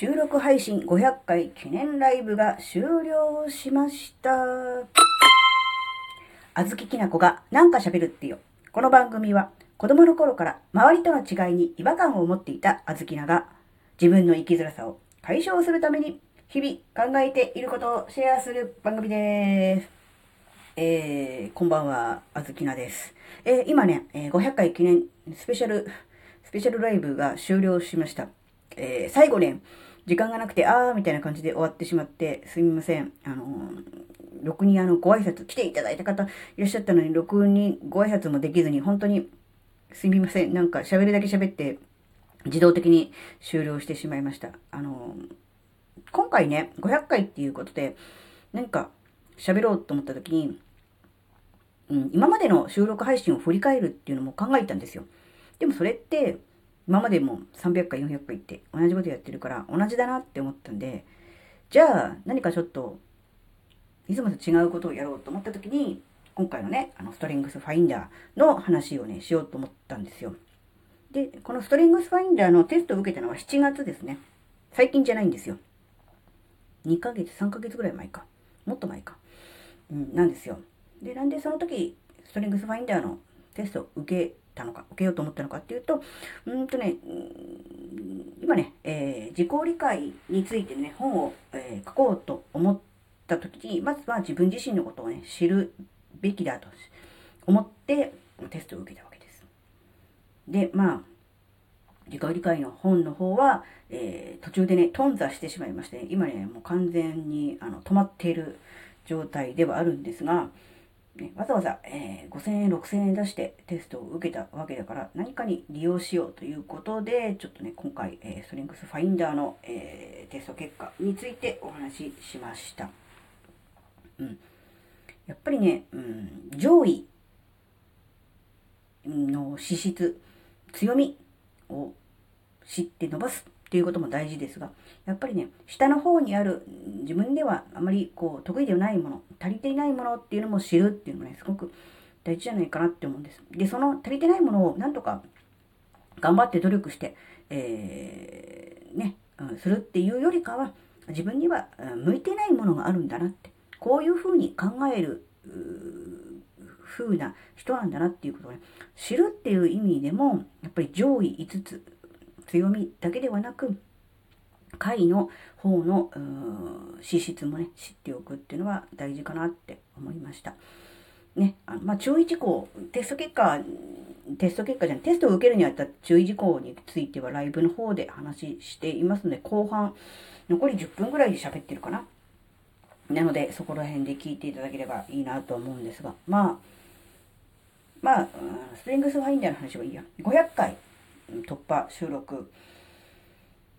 収録配信500回記念ライブが終了しました。あずききなこがなんか喋るってよ。この番組は子供の頃から周りとの違いに違和感を持っていたあずきなが自分の生きづらさを解消するために日々考えていることをシェアする番組です。えー、こんばんは、あずきなです。えー、今ね、え500回記念スペシャル、スペシャルライブが終了しました。えー、最後ね、時間がなくて、あーみたいな感じで終わってしまって、すみません。あのー、ろくにあの、ご挨拶来ていただいた方いらっしゃったのに、ろくにご挨拶もできずに、本当にすみません。なんか喋るだけ喋って、自動的に終了してしまいました。あのー、今回ね、500回っていうことで、何か喋ろうと思った時に、うん、今までの収録配信を振り返るっていうのも考えたんですよ。でもそれって、今までも300回、400回って同じことやってるから同じだなって思ったんで、じゃあ何かちょっと、いつもと違うことをやろうと思った時に、今回のね、あの、ストリングスファインダーの話をね、しようと思ったんですよ。で、このストリングスファインダーのテストを受けたのは7月ですね。最近じゃないんですよ。2ヶ月、3ヶ月ぐらい前か。もっと前か。うん、なんですよ。で、なんでその時、ストリングスファインダーのテストを受けたのか、受けようと思ったのかっていうと、うんとね、今ね、えー自己理解についてね、本を、えー書こうと思った時に、まずは自分自身のことをね、知るべきだと思って、テストを受けたわけです。で、まあ、自己理解の本の方は、えー途中でね、頓挫してしまいまして、今ね、もう完全にあの止まっている状態ではあるんですが、わざわざ、えー5000円、6000円出してテストを受けたわけだから、何かに利用しようということで、ちょっとね、今回、えーストリングスファインダーの、えーテスト結果についてお話ししました。うん。やっぱりね、うん、上位の資質、強みを知って伸ばすっていうことも大事ですが、やっぱりね、下の方にある自分ではあまりこう得意ではないもの、足りていないものっていうのも知るっていうのもね、すごく大事じゃないかなって思うんです。で、その足りてないものをなんとか頑張って努力して、えーね、うんするっていうよりかは、自分には向いてないものがあるんだなって、こういうふうに考える、うー風な人なんだなっていうことをね、知るっていう意味でも、やっぱり上位5つ、強みだけではなく、下位の方の資質もね、知っておくっていうのは大事かなって思いました。ね、あのまあ、注意事項、テスト結果、テスト結果じゃない、テストを受けるにあたった注意事項についてはライブの方で話していますので、後半、残り10分ぐらいで喋ってるかな。なので、そこら辺で聞いていただければいいなと思うんですが、まあ、まあ、スプリングスファインダーの話はいいや。500回突破収録。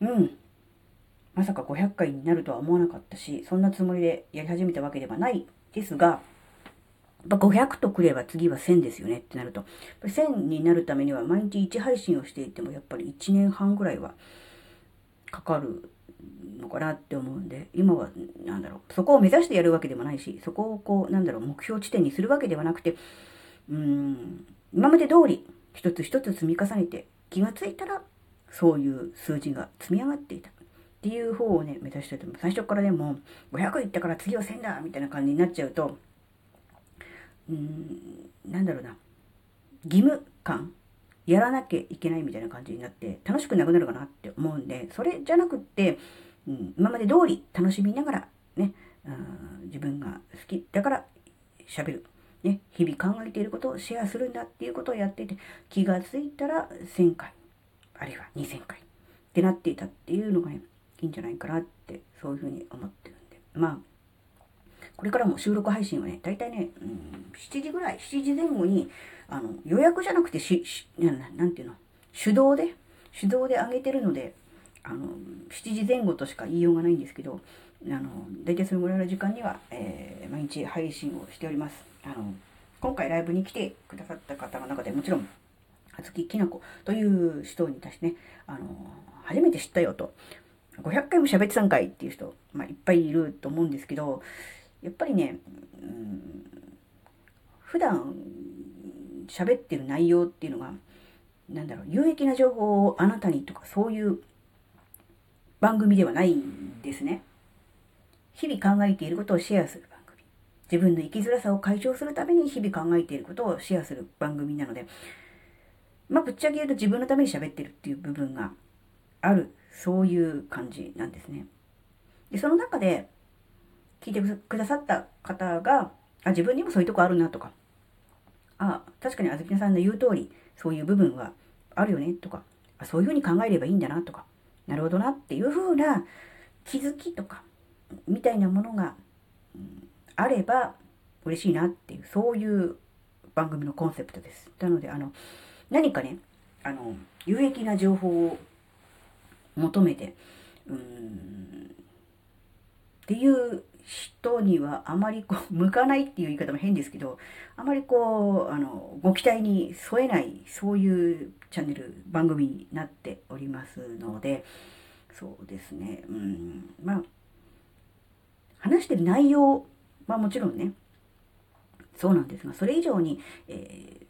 うん。まさか500回になるとは思わなかったし、そんなつもりでやり始めたわけではないですが、やっぱ500とくれば次は1000ですよねってなると、1000になるためには毎日1配信をしていてもやっぱり1年半ぐらいはかかるのかなって思うんで、今はなんだろう、そこを目指してやるわけでもないし、そこをこう、なんだろう、目標地点にするわけではなくて、うん、今まで通り一つ一つ積み重ねて気がついたらそういう数字が積み上がっていたっていう方をね目指してても最初からでも500いったから次は1000だみたいな感じになっちゃうとうーんなんだろうな義務感やらなきゃいけないみたいな感じになって楽しくなくなるかなって思うんでそれじゃなくって、うん、今まで通り楽しみながらねうん自分が好きだから喋る。ね、日々考えていることをシェアするんだっていうことをやっていて気がついたら1000回。あるいは2000回ってなっていたっていうのがねいいんじゃないかなってそういうふうに思ってるんで。まあこれからも収録配信はね大体ね、うん、7時ぐらい7時前後にあの予約じゃなくてししなんていうの？手動で手動で上げてるのであの7時前後としか言いようがないんですけどあの大体そのぐらいの時間には、えー毎日配信をしております。あの今回ライブに来てくださった方の中でもちろんあずきなこという人に対してねあの初めて知ったよと500回も喋ってたんかいっていう人、まあ、いっぱいいると思うんですけどやっぱりね、うん、普段喋ってる内容っていうのがなんだろう有益な情報をあなたにとかそういう番組ではないんですね。日々考えていることをシェアする。自分の生きづらさを解消するために日々考えていることをシェアする番組なので、まあ、ぶっちゃけ言うと自分のために喋ってるっていう部分がある、そういう感じなんですね。で、その中で、聞いてくださった方が、あ、自分にもそういうとこあるなとか、あ、確かにあずきなさんの言う通り、そういう部分はあるよねとか、あそういうふうに考えればいいんだなとか、なるほどなっていうふうな気づきとか、みたいなものが、あれば嬉しいなっていう、そういう番組のコンセプトです。なので、あの、何かね、あの、有益な情報を求めて、うん、っていう人にはあまりこう、向かないっていう言い方も変ですけど、あまりこう、あの、ご期待に添えない、そういうチャンネル、番組になっておりますので、そうですね、うん、まあ、話してる内容はもちろんね、そうなんですが、それ以上に、えー、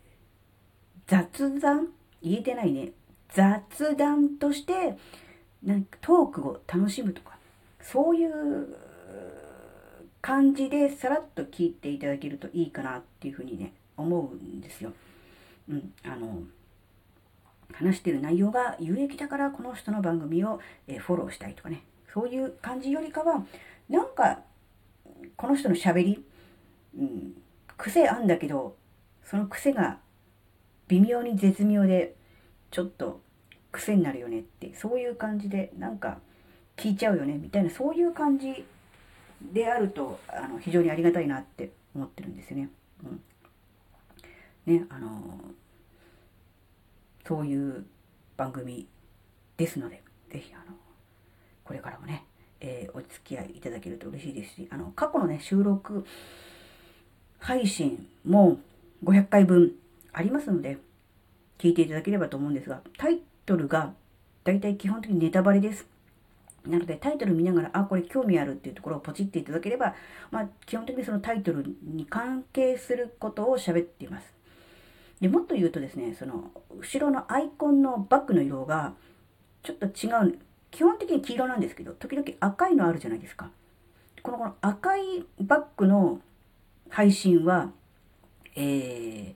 雑談？言えてないね。雑談として、なんかトークを楽しむとか、そういう感じでさらっと聞いていただけるといいかなっていうふうにね、思うんですよ。うん、あの、話してる内容が有益だからこの人の番組を、えフォローしたいとかね、そういう感じよりかは、なんか、この人のしゃべり、うん、癖あんだけど、その癖が微妙に絶妙で、ちょっと癖になるよねって、そういう感じで、なんか聞いちゃうよね、みたいな、そういう感じであるとあの非常にありがたいなって思ってるんですよね。うん、ねあのそういう番組ですので是非あのこれからもね、えー、お付き合いいただけると嬉しいですしあの過去のね収録配信も500回分ありますので聞いていただければと思うんですがタイトルが大体基本的にネタバレです。なのでタイトル見ながら、あ、これ興味あるっていうところをポチっていただければ、まあ、基本的にそのタイトルに関係することを喋っています。で、もっと言うとですね、その、後ろのアイコンのバックの色が、ちょっと違う。基本的に黄色なんですけど、時々赤いのあるじゃないですか。このこの赤いバックの配信は、えー、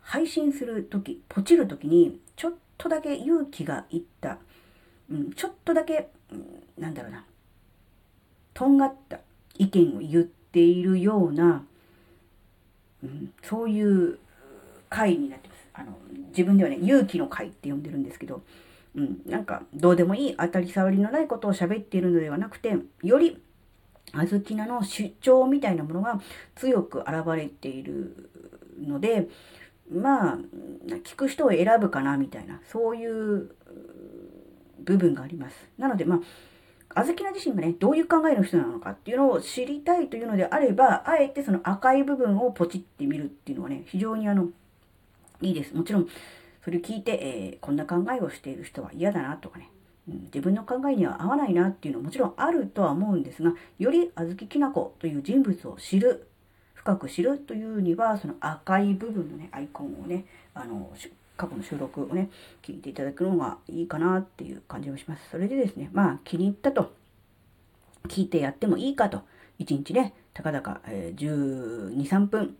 配信するとき、ポチるときに、ちょっとだけ勇気がいったうん、ちょっとだけ、うん、なんだろうな、とんがった意見を言っているような、うん、そういう回になってます。あの、自分ではね、勇気の回って呼んでるんですけど、うん、なんか、どうでもいい当たり障りのないことを喋っているのではなくて、より、あずきなの主張みたいなものが強く現れているので、まあ、聞く人を選ぶかなみたいな、そういう部分があります。なので、まあ、あずきな自身がね、どういう考えの人なのかっていうのを知りたいというのであれば、あえてその赤い部分をポチってみるっていうのはね、非常にあの、いいです。もちろん、それ聞いて、えー、こんな考えをしている人は嫌だなとかね、うん、自分の考えには合わないなっていうのはもちろんあるとは思うんですが、よりあずきなこという人物を知る、深く知るというには、その赤い部分のね、アイコンをね、あの、過去の収録をね、聞いていただくのがいいかなっていう感じもします。それでですね、まあ気に入ったと、聞いてやってもいいかと、1日ね、たかだか、えー、12、3分、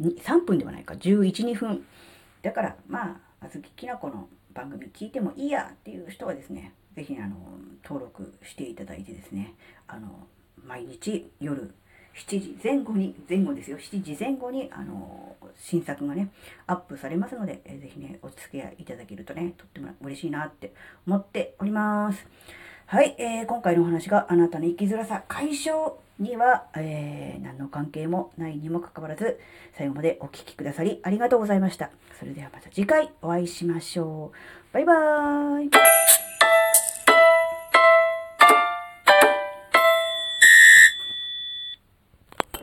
3分ではないか、11、2分。だから、まあ、あずききなこの番組聞いてもいいやっていう人はですね、是非あの、登録していただいてですね、あの、毎日夜7時前後に、前後ですよ、7時前後に、あの、新作がね、アップされますので、えー、ぜひね、お付き合いいただけるとね、とっても嬉しいなって思っております。はい、えー、今回のお話があなたの生きづらさ解消には、えー、何の関係もないにもかかわらず、最後までお聴きくださりありがとうございました。それではまた次回お会いしましょう。バイバーイ。